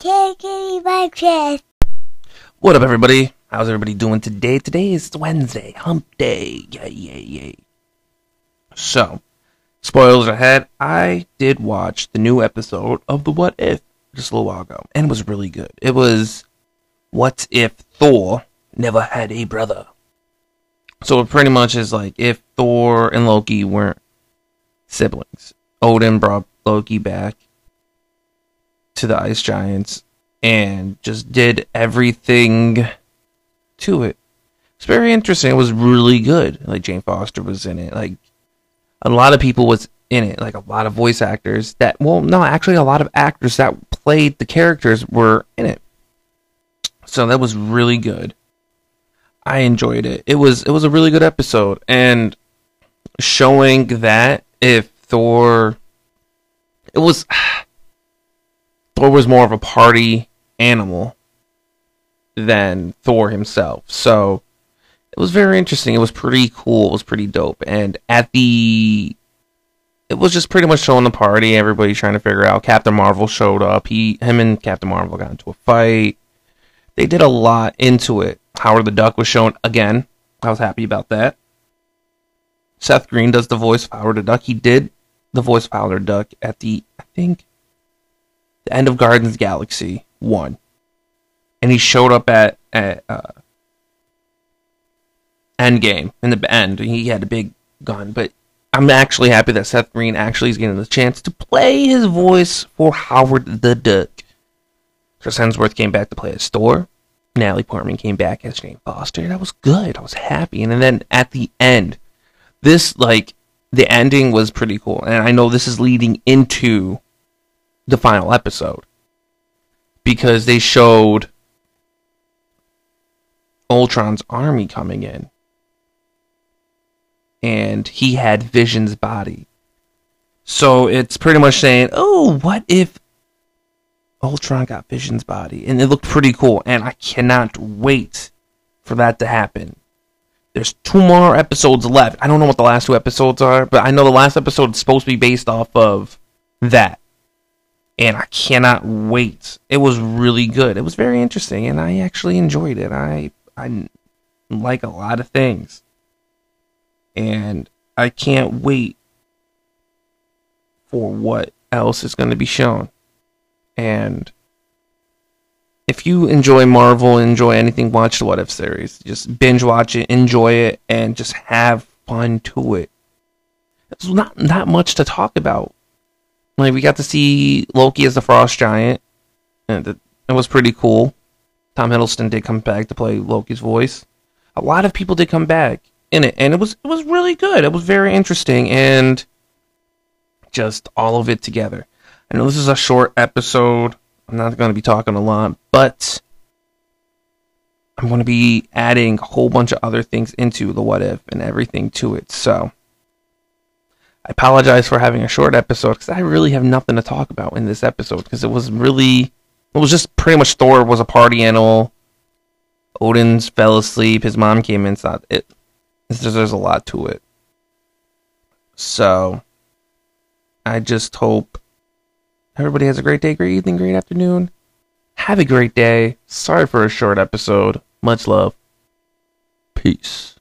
Chest. What up, everybody? How's everybody doing today? Today is Wednesday, hump day. Yay, yay, yay. So, spoilers ahead. I did watch the new episode of The What If just a little while ago, and it was really good. It was What If Thor Never Had a Brother? So, it pretty much is like if Thor and Loki weren't siblings. Odin brought Loki back to the Ice Giants and just did everything to it. It's very interesting. It was really good. Like Jane Foster was in it. Like a lot of people was in it. Like a lot of voice actors that well, no, actually a lot of actors that played the characters were in it. So that was really good. I enjoyed it. It was it was a really good episode and showing that if Thor it was Thor was more of a party animal than Thor himself. So it was very interesting. It was pretty cool. It was pretty dope. And at the it was just pretty much showing the party, everybody trying to figure out. Captain Marvel showed up. He him and Captain Marvel got into a fight. They did a lot into it. Howard the Duck was shown again. I was happy about that. Seth Green does the voice of Howard the Duck. He did the voice of Howard the Duck at the I think the end of Guardians Galaxy one, and he showed up at at uh, Endgame in the end. He had a big gun, but I'm actually happy that Seth Green actually is getting the chance to play his voice for Howard the Duck. Chris Hemsworth came back to play as Thor. Natalie Portman came back as Jane Foster. That was good. I was happy. And then at the end, this like the ending was pretty cool. And I know this is leading into the final episode because they showed Ultron's army coming in and he had Vision's body. So it's pretty much saying, "Oh, what if Ultron got Vision's body?" And it looked pretty cool and I cannot wait for that to happen. There's two more episodes left. I don't know what the last two episodes are, but I know the last episode is supposed to be based off of that and I cannot wait. It was really good. It was very interesting, and I actually enjoyed it. I I like a lot of things, and I can't wait for what else is going to be shown. And if you enjoy Marvel, enjoy anything, watch the What If series. Just binge watch it, enjoy it, and just have fun to it. There's not not much to talk about like we got to see Loki as the Frost Giant, and it, it was pretty cool. Tom Hiddleston did come back to play Loki's voice. A lot of people did come back in it, and it was it was really good. It was very interesting, and just all of it together. I know this is a short episode. I'm not going to be talking a lot, but I'm going to be adding a whole bunch of other things into the what if and everything to it. So I apologize for having a short episode because I really have nothing to talk about in this episode because it was really, it was just pretty much Thor was a party animal. Odin's fell asleep. His mom came inside. It, it's just, there's a lot to it. So, I just hope everybody has a great day, great evening, great afternoon. Have a great day. Sorry for a short episode. Much love. Peace.